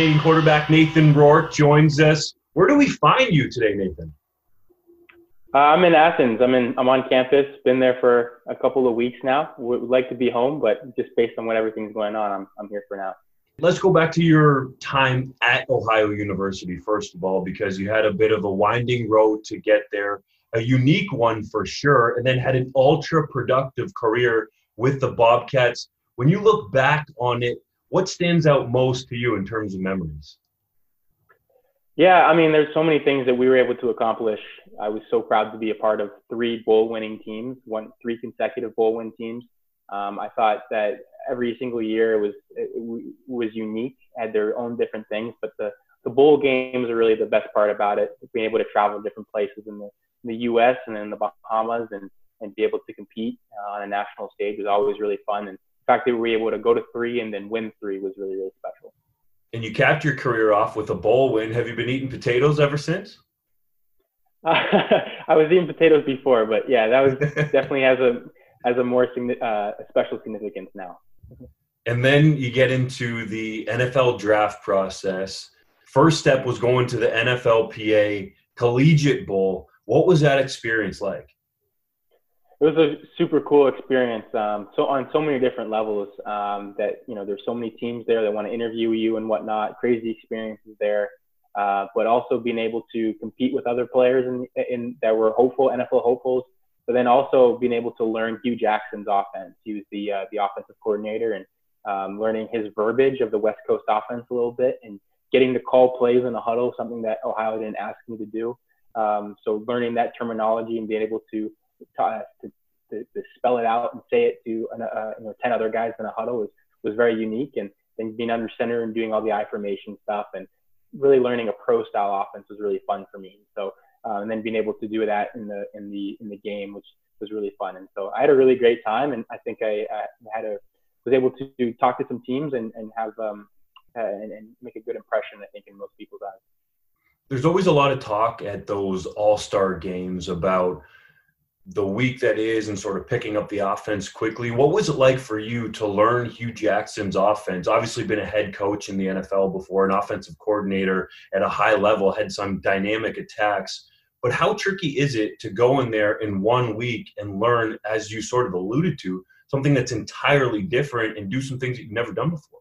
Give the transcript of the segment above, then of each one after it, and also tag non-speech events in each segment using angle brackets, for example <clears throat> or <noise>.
Canadian quarterback Nathan Rourke joins us. Where do we find you today, Nathan? Uh, I'm in Athens. I'm in. I'm on campus. Been there for a couple of weeks now. Would like to be home, but just based on what everything's going on, I'm I'm here for now. Let's go back to your time at Ohio University first of all, because you had a bit of a winding road to get there, a unique one for sure, and then had an ultra productive career with the Bobcats. When you look back on it, what stands out most to you in terms of memories? Yeah, I mean, there's so many things that we were able to accomplish. I was so proud to be a part of three bowl-winning teams, one three consecutive bowl-win teams. Um, I thought that every single year it was it was unique, had their own different things, but the the bowl games are really the best part about it. Being able to travel to different places in the in the U.S. and in the Bahamas and and be able to compete uh, on a national stage was always really fun. And fact that we were able to go to three and then win three was really, really special. And you capped your career off with a bowl win. Have you been eating potatoes ever since? Uh, <laughs> I was eating potatoes before, but yeah, that was <laughs> definitely has a has a more uh, special significance now. And then you get into the NFL draft process. First step was going to the NFLPA Collegiate Bowl. What was that experience like? It was a super cool experience. Um, so on so many different levels, um, that you know, there's so many teams there that want to interview you and whatnot. Crazy experiences there, uh, but also being able to compete with other players in, in that were hopeful NFL hopefuls. But then also being able to learn Hue Jackson's offense. He was the uh, the offensive coordinator and um, learning his verbiage of the West Coast offense a little bit and getting to call plays in the huddle, something that Ohio didn't ask me to do. Um, so learning that terminology and being able to to, to, to, spell it out and say it to uh, you know 10 other guys in a huddle was, was very unique. And then being under center and doing all the I formation stuff and really learning a pro style offense was really fun for me. So, uh, and then being able to do that in the, in the, in the game, which was really fun. And so I had a really great time. And I think I, I had a, was able to talk to some teams and, and have, um, uh, and, and make a good impression, I think, in most people's eyes. There's always a lot of talk at those all star games about the week that is and sort of picking up the offense quickly. What was it like for you to learn Hue Jackson's offense? Obviously, been a head coach in the NFL before, an offensive coordinator at a high level, had some dynamic attacks. But how tricky is it to go in there in one week and learn, as you sort of alluded to, something that's entirely different and do some things that you've never done before?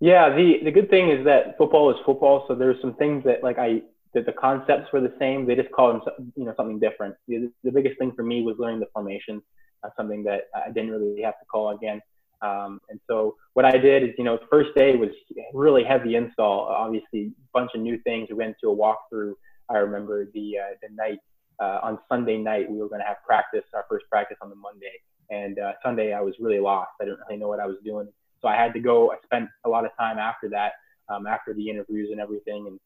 Yeah, the the good thing is that football is football, so there's some things that like I that the concepts were the same. They just called them, you know, something different. The, the biggest thing for me was learning the formations, uh, something that I didn't really have to call again. Um, and so what I did is, you know, first day was really heavy install. Obviously, a bunch of new things. We went to a walkthrough. I remember the uh, the night uh, on Sunday night we were going to have practice, our first practice on the Monday, and uh, Sunday I was really lost. I didn't really know what I was doing, so I had to go. I spent a lot of time after that, um, after the interviews and everything, and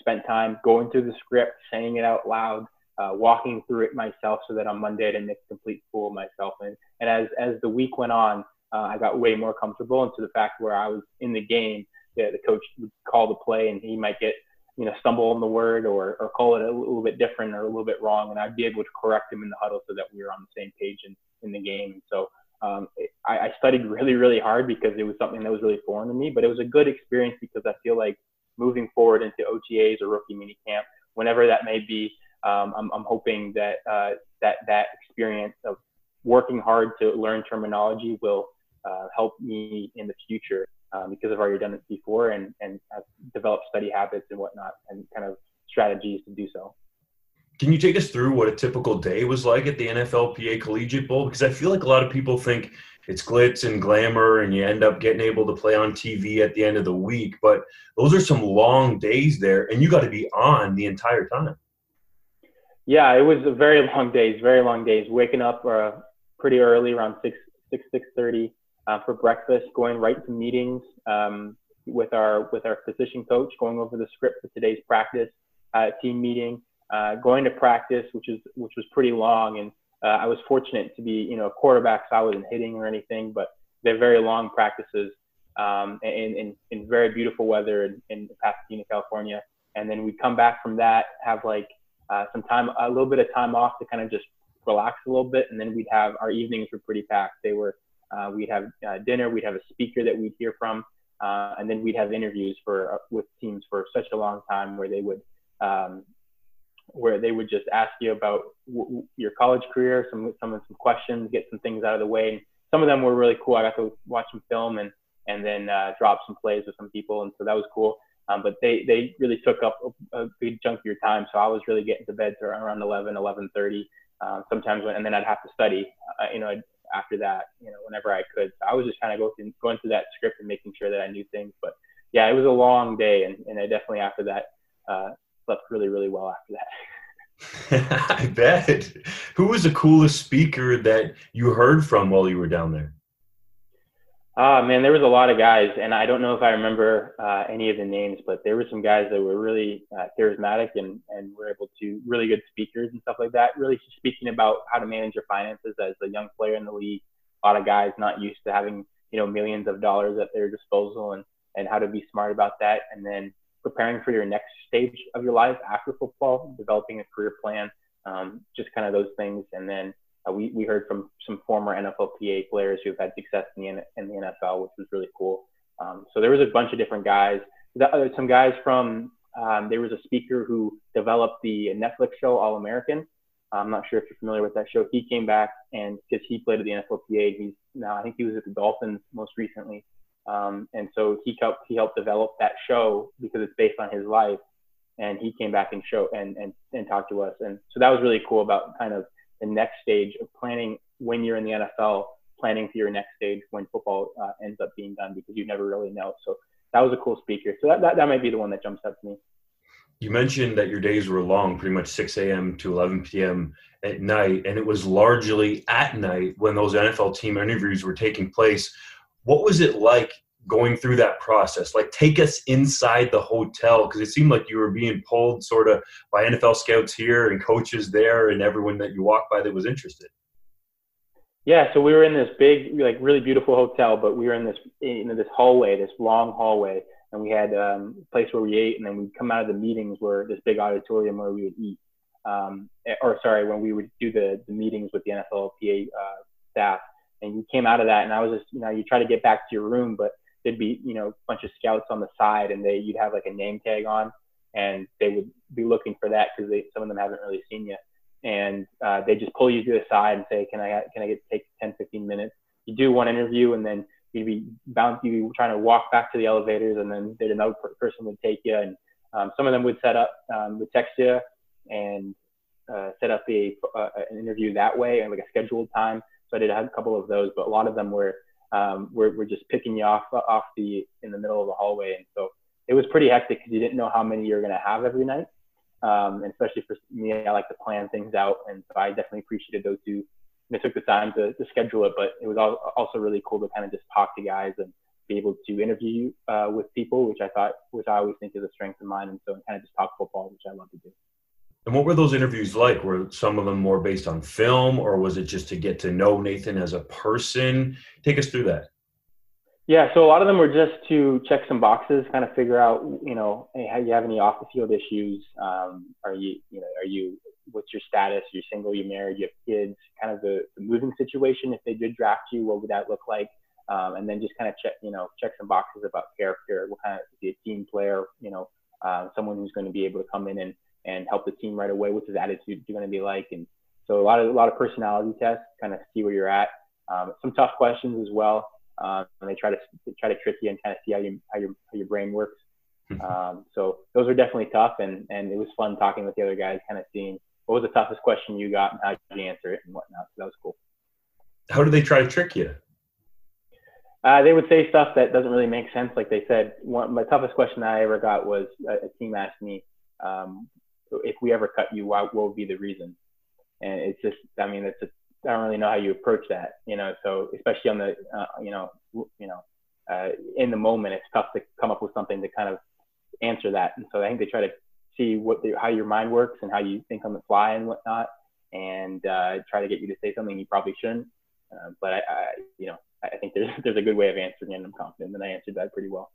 spent time going through the script, saying it out loud, uh, walking through it myself so that on Monday I didn't make a complete fool of myself. And, and as, as the week went on, uh, I got way more comfortable and to the fact where I was in the game, yeah, the coach would call the play and he might get, you know, stumble on the word or, or call it a little bit different or a little bit wrong. And I'd be able to correct him in the huddle so that we were on the same page in, in the game. So um, it, studied really, really hard because it was something that was really foreign to me. But it was a good experience because I feel like moving forward into OTAs or rookie mini camp, whenever that may be, um, I'm, I'm hoping that uh, that that experience of working hard to learn terminology will uh, help me in the future um, because I've already done it before and and have developed study habits and whatnot and kind of strategies to do so. Can you take us through what a typical day was like at the NFLPA Collegiate Bowl? Because I feel like a lot of people think it's glitz and glamour and you end up getting able to play on TV at the end of the week. But those are some long days there, and you got to be on the entire time. Yeah, it was a very long days, very long days. Waking up uh, pretty early, around six six six thirty, uh, for breakfast, going right to meetings um, with our with our position coach, going over the script for today's practice, uh, team meeting, uh, going to practice, which is which was pretty long, and uh, I was fortunate to be you know a quarterback, so I wasn't hitting or anything, but they're very long practices um, in, in, in very beautiful weather in, in Pasadena, California, and then we'd come back from that, have like uh, some time, a little bit of time off to kind of just relax a little bit, and then we'd have our evenings were pretty packed. They were uh, we'd have uh, dinner, we'd have a speaker that we'd hear from, uh, and then we'd have interviews for uh, with teams for such a long time where they would um, where they would just ask you about w- your college career, some some some questions, get some things out of the way. And some of them were really cool. I got to watch some film and and then uh, drop some plays with some people, and so that was cool. Um, but they they really took up a, a big chunk of your time. So I was really getting to bed around 11, 11:30. Um, sometimes, when, and then I'd have to study. Uh, you know, after that, you know, whenever I could. So I was just kind of going through, going through that script and making sure that I knew things. But yeah, it was a long day, and, and I definitely after that uh, slept really, really well after that. <laughs> I bet. Who was the coolest speaker that you heard from while you were down there? Ah, man, there was a lot of guys, and I don't know if I remember uh, any of the names, but there were some guys that were really uh, charismatic and, and were able to really good speakers and stuff like that. Really speaking about how to manage your finances as a young player in the league. A lot of guys not used to having you know millions of dollars at their disposal and and how to be smart about that, and then preparing for your next stage of your life after football, developing a career plan, um, just kind of those things, and then uh, we, we heard from some former NFLPA players who've had success in the, in the NFL, which was really cool. Um, so there was a bunch of different guys. Uh, some guys from, um, there was a speaker who developed the Netflix show All American. I'm not sure if you're familiar with that show. He came back and because he played at the NFLPA, he's now I think he was at the Dolphins most recently, um, and so he helped he helped develop that show because it's based on his life, and he came back and show and and and talked to us, and so that was really cool about kind of the next stage of planning when you're in the NFL, planning for your next stage when football uh, ends up being done because you never really know. So that was a cool speaker. So that, that, that might be the one that jumps out to me. You mentioned that your days were long, pretty much 6 a.m. to 11 p.m. at night, and it was largely at night when those NFL team interviews were taking place. What was it like going through that process? Like, take us inside the hotel because it seemed like you were being pulled sort of by NFL scouts here and coaches there and everyone that you walked by that was interested. Yeah, so we were in this big, like, really beautiful hotel, but we were in this, you know, this hallway, this long hallway, and we had um, a place where we ate, and then we'd come out of the meetings where this big auditorium where we would eat, um, eh, or sorry, when we would do the, the meetings with the NFLPA uh, staff, and you came out of that, and I was just, you know, you try to get back to your room, but there'd be you know a bunch of scouts on the side, and they you'd have like a name tag on, and they would be looking for that because they some of them haven't really seen you, and uh, they just pull you to the side and say, can I can I get take 10, 15 minutes? You do one interview, and then you'd be bound you'd be trying to walk back to the elevators, and then there'd another person would take you, and um, some of them would set up um, would text you and uh, set up a uh, an interview that way and like a scheduled time. So I did a couple of those, but a lot of them were um, we're, we're just picking you off off the in the middle of the hallway, and so it was pretty hectic because you didn't know how many you're going to have every night. Um, and especially for me, I like to plan things out, and so I definitely appreciated those two. And it took the time to, to schedule it, but it was also really cool to kind of just talk to guys and be able to interview uh, with people, which I thought, which I always think is a strength of mine, and so and kind of just talk football, which I love to do. And what were those interviews like? Were some of them more based on film, or was it just to get to know Nathan as a person? Take us through that. Yeah, so a lot of them were just to check some boxes, kind of figure out, you know, hey, how you have any off the field issues? Um, are you, you know, are you, what's your status? You're single, you're married, you have kids, kind of the, the moving situation. If they did draft you, what would that look like? um, and then just kind of check, you know, check some boxes about character. What kind of he a team player? You know, uh, someone who's going to be able to come in and and help the team right away. What's his attitude going to be like? And so a lot of a lot of personality tests, kind of see where you're at. Um, some tough questions as well. Um, and they try to they try to trick you and kind of see how you how your how your brain works. Um, so those are definitely tough, and and it was fun talking with the other guys, kind of seeing what was the toughest question you got and how did you answer it and whatnot. So that was cool. How do they try to trick you? Uh, they would say stuff that doesn't really make sense. Like they said, one, my toughest question I ever got was a, a team asked me, um, if we ever cut you, what, would be the reason? And it's just, I mean, it's just, I don't really know how you approach that, you know. So especially on the, uh, you know, you know, uh, in the moment, it's tough to come up with something to kind of answer that. And so I think they try to see what the, how your mind works and how you think on the fly and whatnot, and uh, try to get you to say something you probably shouldn't. Uh, but I, I, you know, I think there's <laughs> there's a good way of answering. And I'm confident that I answered that pretty well.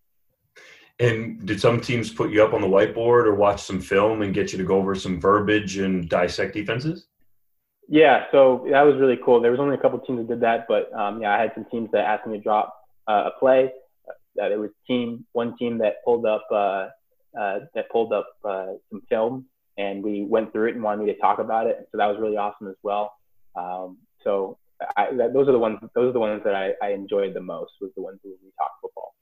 And did some teams put you up on the whiteboard or watch some film and get you to go over some verbiage and dissect defenses? Yeah, so that was really cool. There was only a couple teams that did that, but um, yeah, I had some teams that asked me to drop uh, a play. That it was team one team that pulled up uh, uh, that pulled up uh, some film, and we went through it and wanted me to talk about it. So that was really awesome as well. Um, so I, that, those are the ones. Those are the ones that I, I enjoyed the most. Was the ones where we talked football.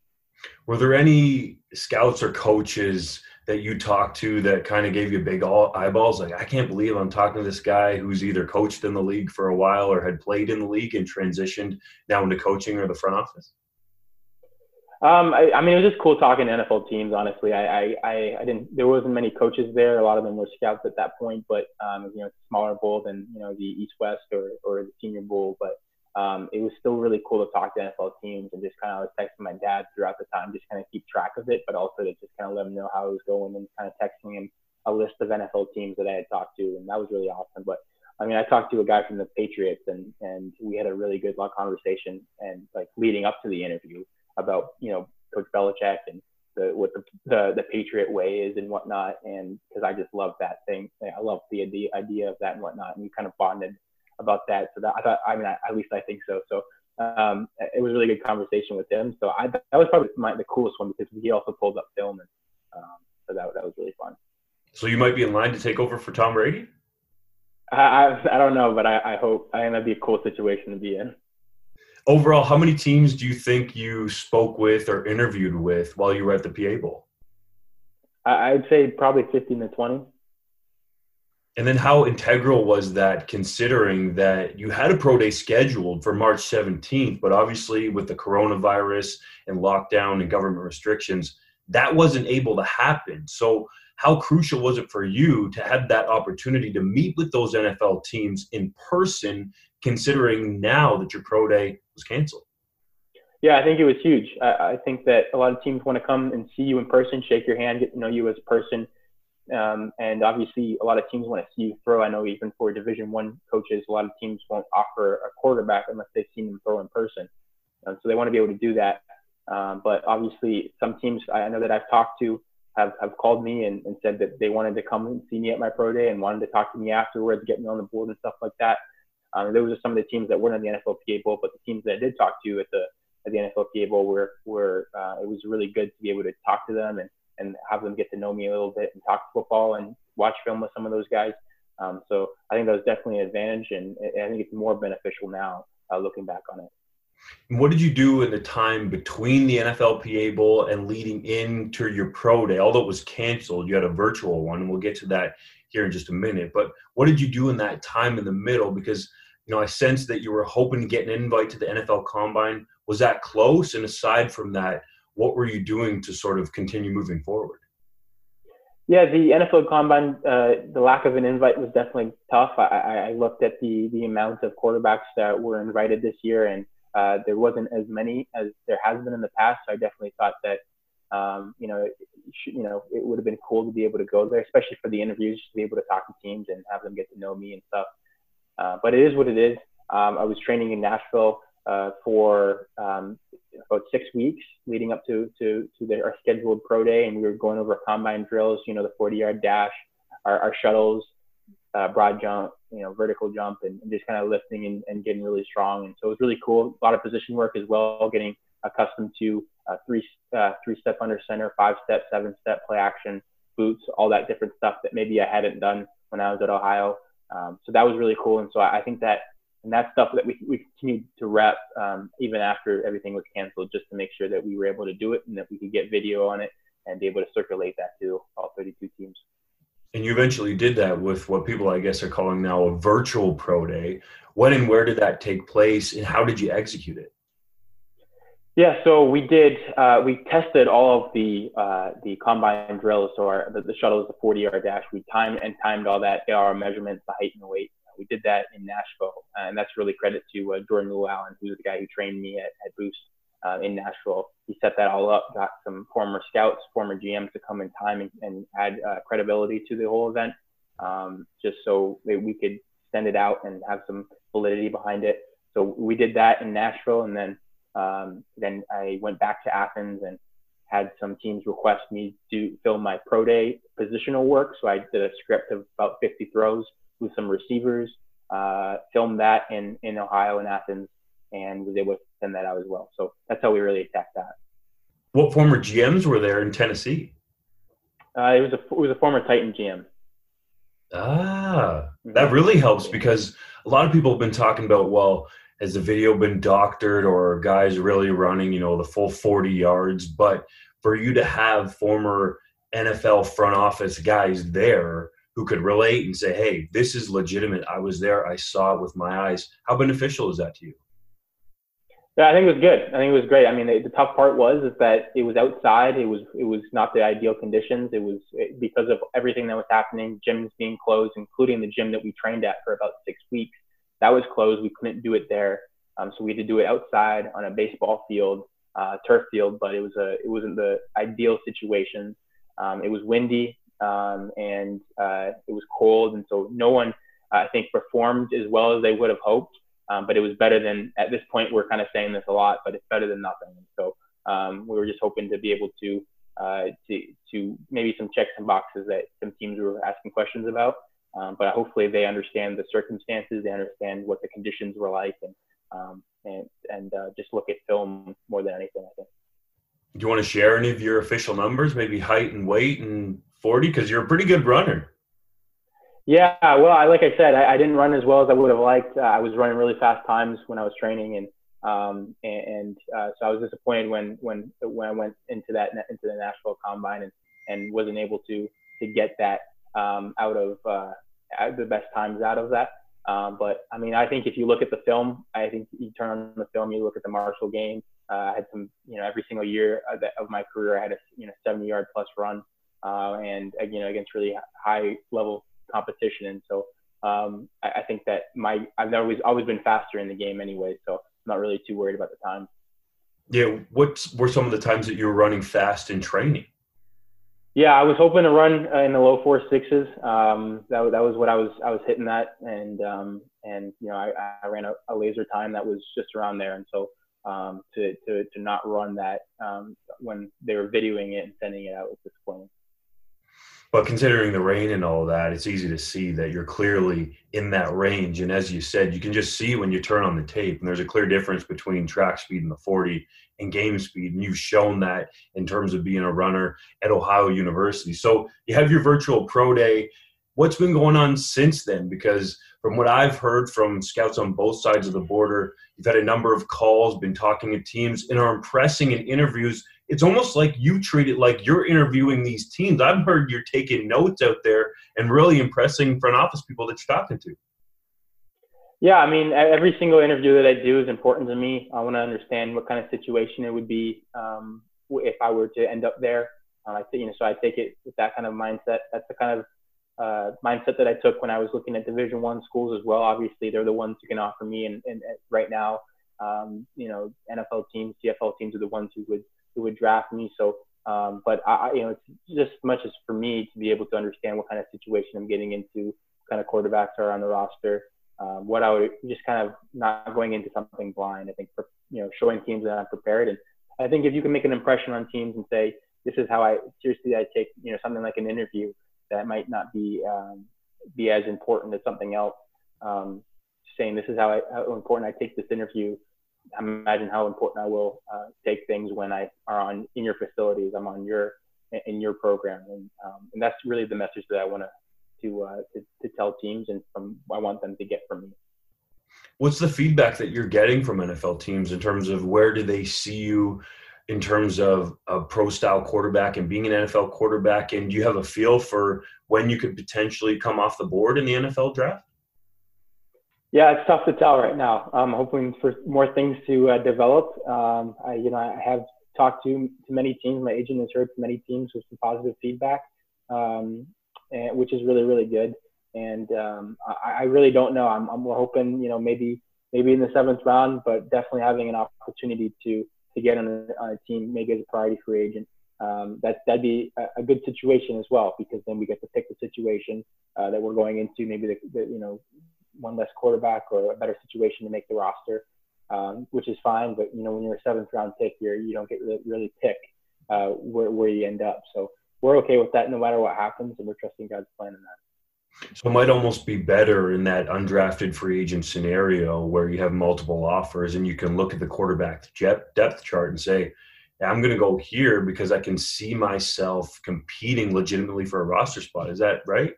Were there any scouts or coaches that you talked to that kind of gave you big eyeballs? Like, I can't believe I'm talking to this guy who's either coached in the league for a while or had played in the league and transitioned now into coaching or the front office. Um, I, I, mean, it was just cool talking to NFL teams. Honestly, I, I, I, didn't. There wasn't many coaches there. A lot of them were scouts at that point, but um, you know, it's a smaller bowl than you know the East West or, or the Senior Bowl. But um, it was still really cool to talk to NFL teams and just kind of texting my dad throughout the time, just kind of keep track of it, but also to just kind of let him know how it was going and kind of texting him a list of NFL teams that I had talked to, and that was really awesome. But I mean, I talked to a guy from the Patriots, and and we had a really good long conversation, and like leading up to the interview about you know Coach Belichick and the what the the, the Patriot way is and whatnot, and because I just love that thing, I love the, the idea of that and whatnot, and we kind of bonded about that. So that I thought, I mean, I, at least I think so. So um, it was a really good conversation with him. So I that was probably my, the coolest one because he also pulled up film, and um, so that that was really fun. So you might be in line to take over for Tom Brady. I I, I don't know, but I, I hope I think that'd be a cool situation to be in. Overall, how many teams do you think you spoke with or interviewed with while you were at the PA Bowl? I'd say probably 15 to 20. And then how integral was that considering that you had a pro day scheduled for March 17th, but obviously with the coronavirus and lockdown and government restrictions, that wasn't able to happen. So how crucial was it for you to have that opportunity to meet with those NFL teams in person, considering now that your pro day was canceled? Yeah, I think it was huge. I, I think that a lot of teams want to come and see you in person, shake your hand, get to know you as a person um, and obviously, a lot of teams want to see you throw. I know even for Division One coaches, a lot of teams won't offer a quarterback unless they've seen them throw in person. Um, so they want to be able to do that. Um, but obviously, some teams I know that I've talked to have, have called me and, and said that they wanted to come and see me at my pro day and wanted to talk to me afterwards, get me on the board and stuff like that. Um, those are some of the teams that weren't in the NFLPA Bowl, but the teams that I did talk to at the at the NFLPA Bowl were were uh, it was really good to be able to talk to them and and have them get to know me a little bit and talk football and watch film with some of those guys. Um, so I think that was definitely an advantage, and I think it's more beneficial now uh, looking back on it. What did you do in the time between the NFLPA Bowl and leading into your pro day? Although it was canceled, you had a virtual one, and we'll get to that here in just a minute. But what did you do in that time in the middle? Because you know, I sensed that you were hoping to get an invite to the NFL Combine. Was that close? And aside from that, what were you doing to sort of continue moving forward? Yeah, the NFL Combine, uh, the lack of an invite was definitely tough. I, I, looked at the the amount of quarterbacks that were invited this year, and uh, there wasn't as many as there has been in the past. So I definitely thought that, um, you know, it, should, you know, it would have been cool to be able to go there, especially for the interviews, to be able to talk to teams and have them get to know me and stuff. Uh, but it is what it is. Um, I was training in Nashville uh, for um, about six weeks leading up to to to the, our scheduled pro day, and we were going over combine drills. You know, the 40 yard dash, our, our shuttles, uh, broad jump, you know, vertical jump, and, and just kind of lifting and, and, getting really strong. And so it was really cool. A lot of position work as well, getting accustomed to uh, three uh, three step under center, five step, seven step play action, boots, all that different stuff that maybe I hadn't done when I was at Ohio. Um, so that was really cool. And so I, I think that and that's stuff that we, we continued to rep um, even after everything was canceled just to make sure that we were able to do it and that we could get video on it and be able to circulate that to all 32 teams and you eventually did that with what people i guess are calling now a virtual pro day when and where did that take place and how did you execute it yeah, so we did. Uh, we tested all of the uh, the combine drills. So our, the, the shuttle is a 40 yard dash. We timed and timed all that AR measurements, the height and the weight, we did that in Nashville, uh, and that's really credit to uh, Jordan Llewellyn, who's the guy who trained me at, at Boost uh, in Nashville. He set that all up, got some former scouts, former GMs to come in time and, and add uh, credibility to the whole event, um, just so that we could send it out and have some validity behind it. So we did that in Nashville, and then um, then I went back to Athens and had some teams request me to film my pro day positional work. So I did a script of about 50 throws with some receivers, uh, filmed that in, in Ohio and Athens, and was able to send that out as well. So that's how we really attacked that. What former GMs were there in Tennessee? Uh, it was a it was a former Titan GM. Ah, mm-hmm. that really helps because a lot of people have been talking about well, has the video been doctored or guys really running you know the full 40 yards? But for you to have former NFL front office guys there who could relate and say, hey, this is legitimate. I was there. I saw it with my eyes. How beneficial is that to you? Yeah, I think it was good. I think it was great. I mean, the, the tough part was is that it was outside. It was it was not the ideal conditions. It was it, because of everything that was happening. Gyms being closed, including the gym that we trained at for about six weeks. That was closed. We couldn't do it there, um, so we had to do it outside on a baseball field, uh, turf field. But it was a it wasn't the ideal situation. Um, it was windy um, and uh, it was cold, and so no one, I think, performed as well as they would have hoped. Um, but it was better than at this point. We're kind of saying this a lot, but it's better than nothing. So um, we were just hoping to be able to uh, to to maybe some checks and boxes that some teams were asking questions about. Um, but hopefully they understand the circumstances, they understand what the conditions were like, and um, and and uh, just look at film more than anything. I think. Do you want to share any of your official numbers, maybe height and weight and 40? Because you're a pretty good runner. Yeah, well, I, like I said, I, I, didn't run as well as I would have liked. Uh, I was running really fast times when I was training, and um, and, and uh, so I was disappointed when when when I went into that into the Nashville Combine and, and wasn't able to to get that um, out of uh, the best times out of that. Um, but I mean, I think if you look at the film, I think you turn on the film, you look at the Marshall game. Uh, I had some, you know, every single year of, the, of my career, I had a, you know, 70 yard plus run, uh, and uh, you know, against really high level competition. And so um, I, I, think that my I've always always been faster in the game anyway, so I'm not really too worried about the time. Yeah, what were some of the times that you were running fast in training? Yeah, I was hoping to run uh, in the low four sixes. Um, that, that was what I was I was hitting that, and um, and you know I, I ran a, a, laser time that was just around there, and so um, to, to to not run that um, when they were videoing it and sending it out was disappointing. But considering the rain and all that, it's easy to see that you're clearly in that range. And as you said, you can just see when you turn on the tape, and there's a clear difference between track speed in the 40 and game speed. And you've shown that in terms of being a runner at Ohio University. So you have your virtual pro day. What's been going on since then? Because from what I've heard from scouts on both sides of the border, you've had a number of calls, been talking to teams, and are impressing in interviews it's almost like you treat it like you're interviewing these teams. I've heard you're taking notes out there and really impressing front office people that you're talking to. Yeah, I mean, every single interview that I do is important to me. I want to understand what kind of situation it would be um, if I were to end up there. I you know, so I take it with that kind of mindset. That's the kind of uh, mindset that I took when I was looking at Division One schools as well. Obviously, they're the ones who can offer me, and, and, and right now, um, you know, NFL teams, CFL teams are the ones who would who would draft me. So, um, but I, you know, it's just as much as for me to be able to understand what kind of situation I'm getting into, kind of quarterbacks are on the roster. Um, what I would just kind of not going into something blind. I think for, you know showing teams that I'm prepared, and I think if you can make an impression on teams and say this is how I seriously I take you know something like an interview that might not be um, be as important as something else. Um, saying this is how, I, how important I take this interview. Imagine how important I will uh, take things when I are on in your facilities. I'm on your in your program, and um, and that's really the message that I want to uh, to to tell teams, and from I want them to get from me. What's the feedback that you're getting from NFL teams in terms of where do they see you in terms of a pro style quarterback and being an NFL quarterback? And do you have a feel for when you could potentially come off the board in the NFL draft? Yeah, it's tough to tell right now. I'm hoping for more things to uh, develop. Um, I, you know, I have talked to, to many teams. My agent has heard from many teams with some positive feedback, um, and, which is really, really good. And um, I, I, really don't know. I'm, I'm hoping, you know, maybe maybe in the seventh round, but definitely having an opportunity to to get on a, on a team, maybe as a priority free agent. Um, that that'd be a, a, good situation as well because then we get to pick the situation uh, that we're going into. Maybe the, the, you know one less quarterback or a better situation to make the roster, um, which is fine. But you know when you're a seventh round pick, you you don't get really, really pick uh, where where you end up. So we're okay with that no matter what happens, and we're trusting God's plan in that. So it might almost be better in that undrafted free agent scenario where you have multiple offers and you can look at the quarterback depth chart and say, I'm going to go here because I can see myself competing legitimately for a roster spot. Is that right?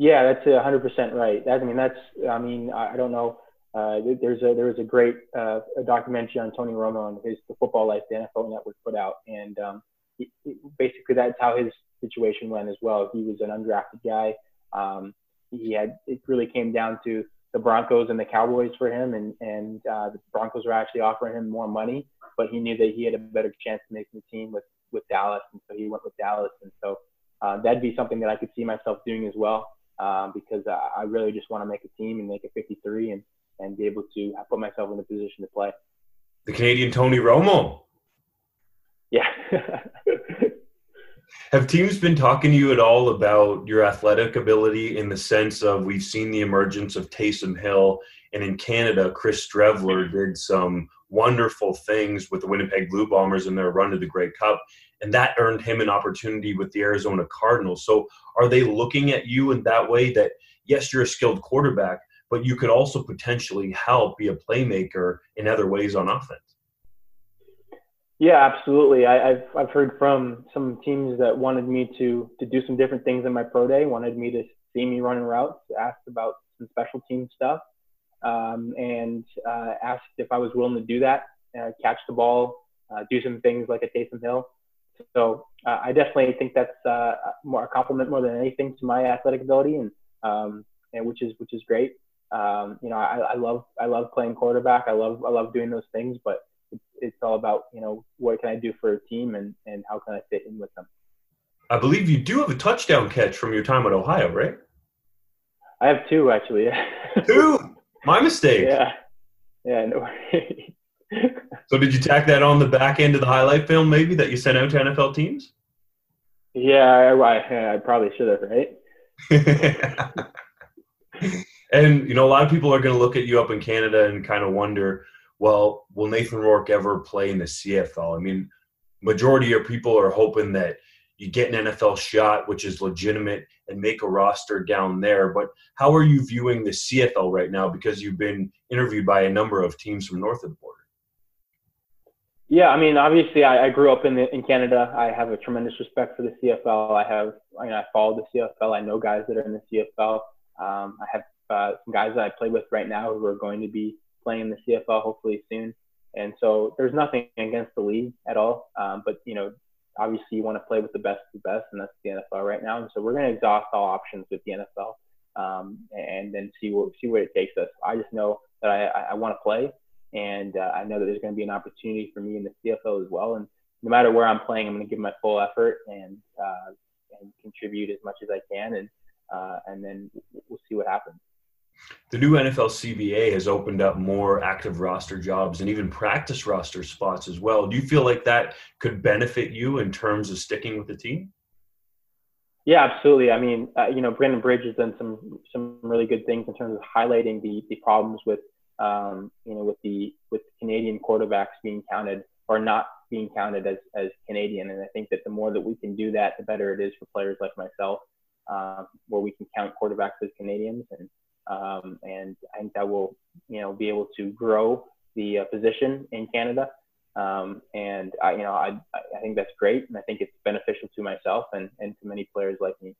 Yeah, that's 100% right. That, I mean, that's, I mean, I don't know. Uh, there's a, there was a great uh, a documentary on Tony Romo and his The Football Life, the NFL Network put out. And um, he, he, basically that's how his situation went as well. He was an undrafted guy um, he had it really came down to the Broncos and the Cowboys for him, and and uh, the Broncos were actually offering him more money, but he knew that he had a better chance of making the team with with Dallas, and so he went with Dallas, and so uh, that'd be something that I could see myself doing as well, um, because I really just want to make a team and make a 53 and and be able to put myself in a position to play. The Canadian Tony Romo. Yeah. <laughs> Have teams been talking to you at all about your athletic ability in the sense of we've seen the emergence of Taysom Hill, and in Canada, Chris Streveler did some wonderful things with the Winnipeg Blue Bombers in their run to the Grey Cup, and that earned him an opportunity with the Arizona Cardinals. So, are they looking at you in that way that yes, you're a skilled quarterback, but you could also potentially help be a playmaker in other ways on offense? Yeah, absolutely. I, have I've heard from some teams that wanted me to to do some different things in my pro day, wanted me to see me running routes, asked about some special team stuff, um, and uh, asked if I was willing to do that, uh, catch the ball, uh, do some things like a Taysom Hill. So uh, I definitely think that's uh, more a compliment more than anything to my athletic ability, and um, and which is which is great. Um, you know, I, I love I love playing quarterback. I love I love doing those things, but it's all about you know what can I do for a team and and how can I fit in with them. I believe you do have a touchdown catch from your time at Ohio, right? I have two actually. <laughs> two. My mistake. Yeah. Yeah. No. Way. <laughs> So did you tack that on the back end of the highlight film, maybe that you sent out to NFL teams? Yeah, I, I, I probably should have, right? <laughs> and you know, a lot of people are going to look at you up in Canada and kind of wonder well, will Nathan Rourke ever play in the CFL? I mean, majority of people are hoping that you get an NFL shot, which is legitimate, and make a roster down there. But how are you viewing the CFL right now? Because you've been interviewed by a number of teams from north of the border. Yeah, I mean, obviously, I, I grew up in the, in Canada. I have a tremendous respect for the CFL. I have, I mean, I follow the CFL. I know guys that are in the CFL. Um, I have uh, some guys that I play with right now who are going to be playing in the CFL hopefully soon. And so there's nothing against the league at all. Um, but, you know, obviously you want to play with the best of the best, and that's the NFL right now. And so we're going to exhaust all options with the NFL um, and then see what, see where it takes us. I just know that I, I, want to play, and uh, I know that there's going to be an opportunity for me in the CFL as well. And no matter where I'm playing, I'm going to give my full effort and, uh, and contribute as much as I can, and, uh, and then we'll see what happens. The new NFL CBA has opened up more active roster jobs and even practice roster spots as well. Do you feel like that could benefit you in terms of sticking with the team? Yeah, absolutely. I mean, uh, you know, Brandon Bridge has done some some really good things in terms of highlighting the the problems with um, you know with the with Canadian quarterbacks being counted or not being counted as as Canadian. And I think that the more that we can do that, the better it is for players like myself um, where we can count quarterbacks as Canadians, and um, and I think that will you know be able to grow the uh, position in Canada. Um, and I, you know, I, I think that's great, and I think it's beneficial to myself and, and to many players like me.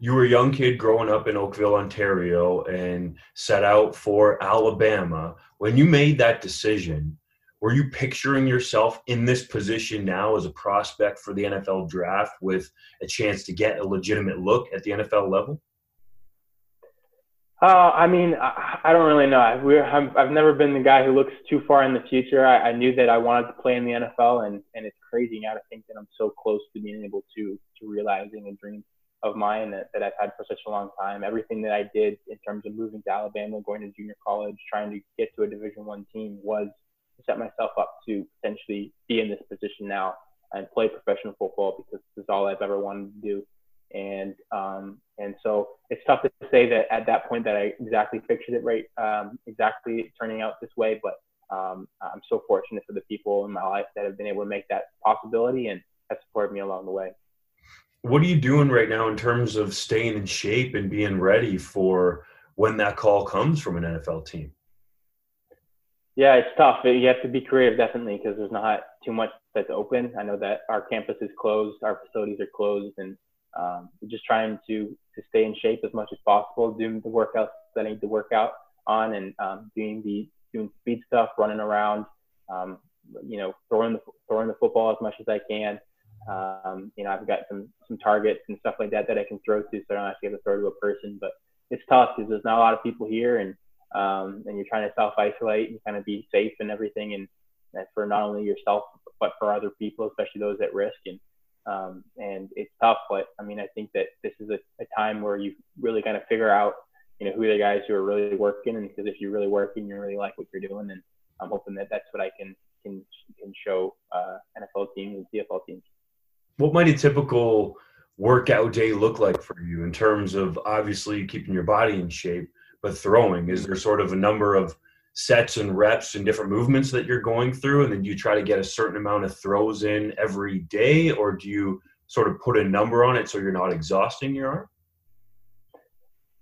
You were a young kid growing up in Oakville, Ontario, and set out for Alabama. When you made that decision, were you picturing yourself in this position now as a prospect for the NFL draft with a chance to get a legitimate look at the NFL level? Uh, I mean, I, I don't really know. I've, I've, I've never been the guy who looks too far in the future. I, I knew that I wanted to play in the NFL, and, and it's crazy now to think that I'm so close to being able to to realizing a dream of mine that, that I've had for such a long time. Everything that I did in terms of moving to Alabama, going to junior college, trying to get to a Division One team was to set myself up to potentially be in this position now and play professional football because this is all I've ever wanted to do and um, and so it's tough to say that at that point that I exactly pictured it right, um, exactly turning out this way. But um, I'm so fortunate for the people in my life that have been able to make that possibility and have supported me along the way. What are you doing right now in terms of staying in shape and being ready for when that call comes from an NFL team? Yeah, it's tough. You have to be creative, definitely, because there's not too much that's open. I know that our campus is closed, our facilities are closed, and um, just trying to to stay in shape as much as possible, doing the workouts that I need to work out on, and um, doing the doing speed stuff, running around, um, you know, throwing the throwing the football as much as I can. Um, you know, I've got some some targets and stuff like that that I can throw to, so I don't actually have to throw to a person. But it's tough because there's not a lot of people here, and um, and you're trying to self isolate and kind of be safe and everything, and for not only yourself but for other people, especially those at risk. And um, and it's tough, but I mean, I think that this is a, a time where you really kind of figure out, you know, who are the guys who are really working, and because if you're really working, you really like what you're doing, and I'm hoping that that's what I can can can show uh, NFL teams and CFL teams. What might a typical workout day look like for you in terms of obviously keeping your body in shape, but throwing? Is there sort of a number of sets and reps and different movements that you're going through and then you try to get a certain amount of throws in every day or do you sort of put a number on it so you're not exhausting your arm?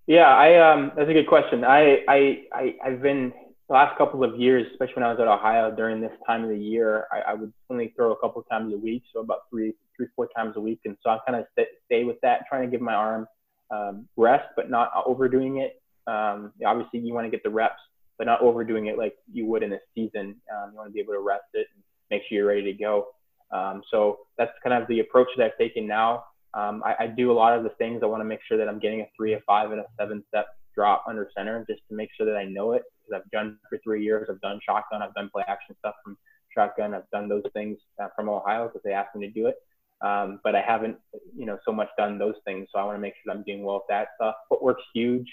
Yeah i um that's a good question. I i, I i've been the last couple of years especially when i was at ohio during this time of the year i, I would only throw a couple times a week so about three three four times a week and so i kind of stay, stay with that trying to give my arm um, rest but not overdoing it. Um, obviously you want to get the reps but not overdoing it like you would in a season. Um, you want to be able to rest it and make sure you're ready to go. Um, so that's kind of the approach that I've taken now. Um, I, I, do a lot of the things. I want to make sure that I'm getting a three, a five, and a seven step drop under center just to make sure that I know it because I've done for three years. I've done shotgun. I've done play action stuff from shotgun. I've done those things uh, from Ohio because they asked me to do it. Um, but I haven't, you know, so much done those things. So I want to make sure that I'm doing well with that stuff. Footwork's huge.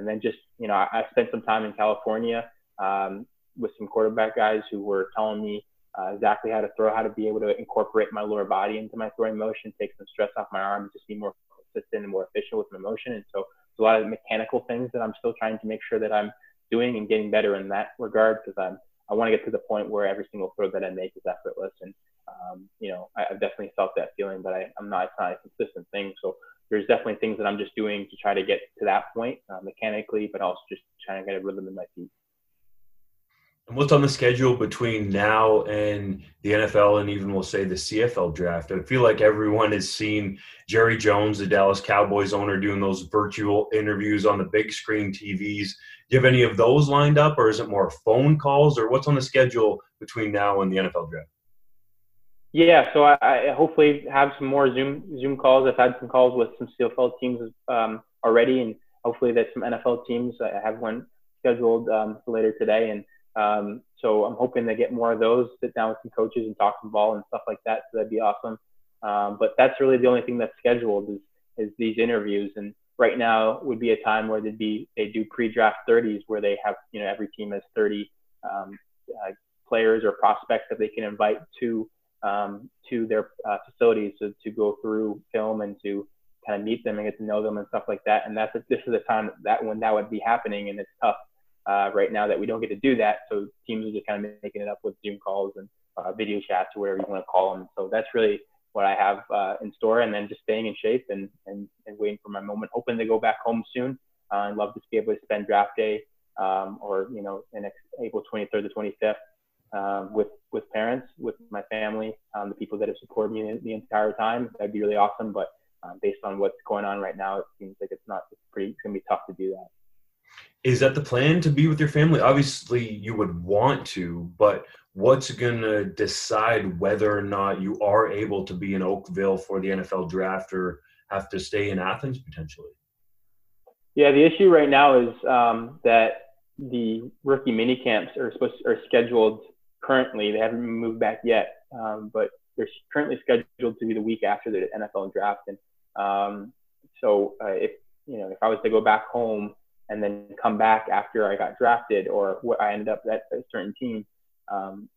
And then just, you know, I, I spent some time in California um, with some quarterback guys who were telling me uh, exactly how to throw, how to be able to incorporate my lower body into my throwing motion, take some stress off my arm, just be more consistent and more efficient with my motion. And so there's a lot of mechanical things that I'm still trying to make sure that I'm doing and getting better in that regard because I'm I want to get to the point where every single throw that I make is effortless. And um, you know, I, have definitely felt that feeling, but I, am not. It's not a consistent thing. So there's definitely things that I'm just doing to try to get to that point uh, mechanically, but also just trying to get a rhythm in my feet. And what's on the schedule between now and the NFL and even we'll say the CFL draft? I feel like everyone has seen Jerry Jones, the Dallas Cowboys owner, doing those virtual interviews on the big screen TVs. Do you have any of those lined up, or is it more phone calls, or what's on the schedule between now and the NFL draft? Yeah, so I, I, hopefully have some more Zoom Zoom calls. I've had some calls with some CFL teams um, already, and hopefully that some NFL teams. I have one scheduled um, later today, and um, so I'm hoping to get more of those. Sit down with some coaches and talk some ball and stuff like that. So that'd be awesome. Um, but that's really the only thing that's scheduled is is these interviews. And right now would be a time where they'd be they do pre-draft 30s where they have you know every team has 30 um, uh, players or prospects that they can invite to um, to their uh, facilities to, to go through film and to kind of meet them and get to know them and stuff like that. And that's this is the time that when that would be happening, and it's tough uh, right now that we don't get to do that. So teams are just kind of making it up with Zoom calls and uh, video chats or whatever you want to call them. So that's really what I have uh, in store, and then just staying in shape and, and, and waiting for my moment. Hoping to go back home soon. Uh, I'd love to be able to spend draft day um, or you know next April 23rd to 25th um, with with parents, with my family, um, the people that have supported me the, the entire time. That'd be really awesome. But um, based on what's going on right now, it seems like it's not. It's pretty. It's gonna be tough to do that. Is that the plan to be with your family? Obviously, you would want to, but what's going to decide whether or not you are able to be in Oakville for the NFL draft or have to stay in Athens potentially? Yeah, the issue right now is um, that the rookie mini camps are supposed to, are scheduled currently. They haven't moved back yet, um, but they're currently scheduled to be the week after the NFL draft. And um, so, uh, if you know, if I was to go back home and then come back after I got drafted or what I ended up at a certain team, um,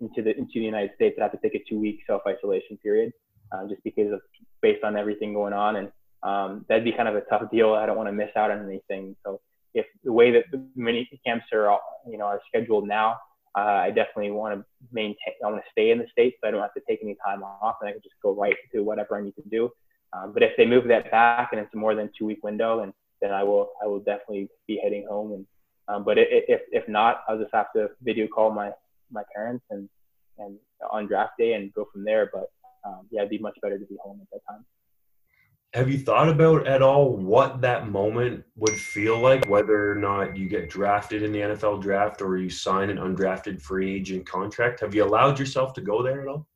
into the into the United States, I'd have to take a two week self isolation period, uh, just because of based on everything going on, and um, that'd be kind of a tough deal. I don't want to miss out on anything. So if the way that the mini camps are all, you know are scheduled now, uh, I definitely want to maintain. I want to stay in the states, so I don't have to take any time off, and I can just go right to whatever I need to do. Um, but if they move that back and it's a more than two week window, and then I will I will definitely be heading home. And um, but if if not, I'll just have to video call my my parents and and on draft day and go from there. But um, yeah, it'd be much better to be home at that time. Have you thought about at all what that moment would feel like, whether or not you get drafted in the NFL draft or you sign an undrafted free agent contract? Have you allowed yourself to go there at all?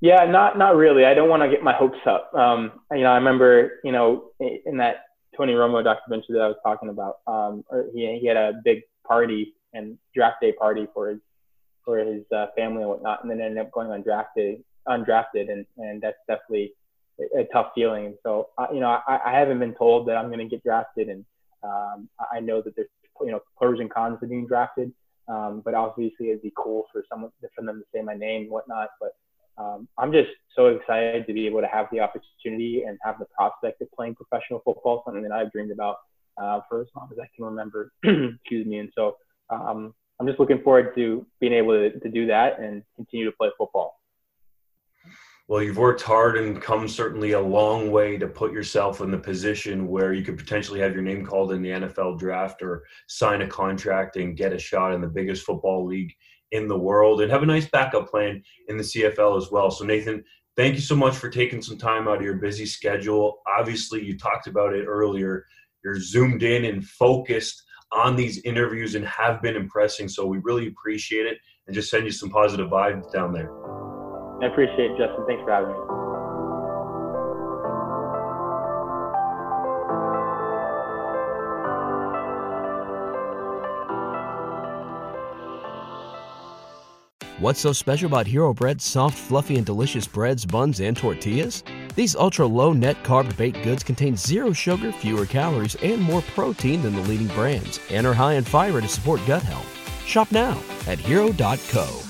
Yeah, not not really. I don't want to get my hopes up. Um, you know, I remember, you know, in that Tony Romo documentary that I was talking about, um, he he had a big party and draft day party for his for his uh, family and whatnot, and then ended up going undrafted, undrafted, and and that's definitely a, tough feeling. So you know, I, I haven't been told that I'm going to get drafted, and um, I know that there's you know pros and cons to being drafted. Um, but obviously, it'd be cool for someone for them to say my name and whatnot. But um, I'm just so excited to be able to have the opportunity and have the prospect of playing professional football, something that I've dreamed about uh, for as long as I can remember. <clears throat> Excuse me. And so um, I'm just looking forward to being able to, to do that and continue to play football. Well, you've worked hard and come certainly a long way to put yourself in the position where you could potentially have your name called in the NFL draft or sign a contract and get a shot in the biggest football league in the world and have a nice backup plan in the CFL as well. So, Nathan, thank you so much for taking some time out of your busy schedule. Obviously, you talked about it earlier. You're zoomed in and focused on these interviews and have been impressing. So we really appreciate it and just send you some positive vibes down there. I appreciate it, Justin. Thanks for having me. What's so special about Hero Bread's soft, fluffy, and delicious breads, buns, and tortillas? These ultra low net carb baked goods contain zero sugar, fewer calories, and more protein than the leading brands, and are high in fiber to support gut health. Shop now at hero.co.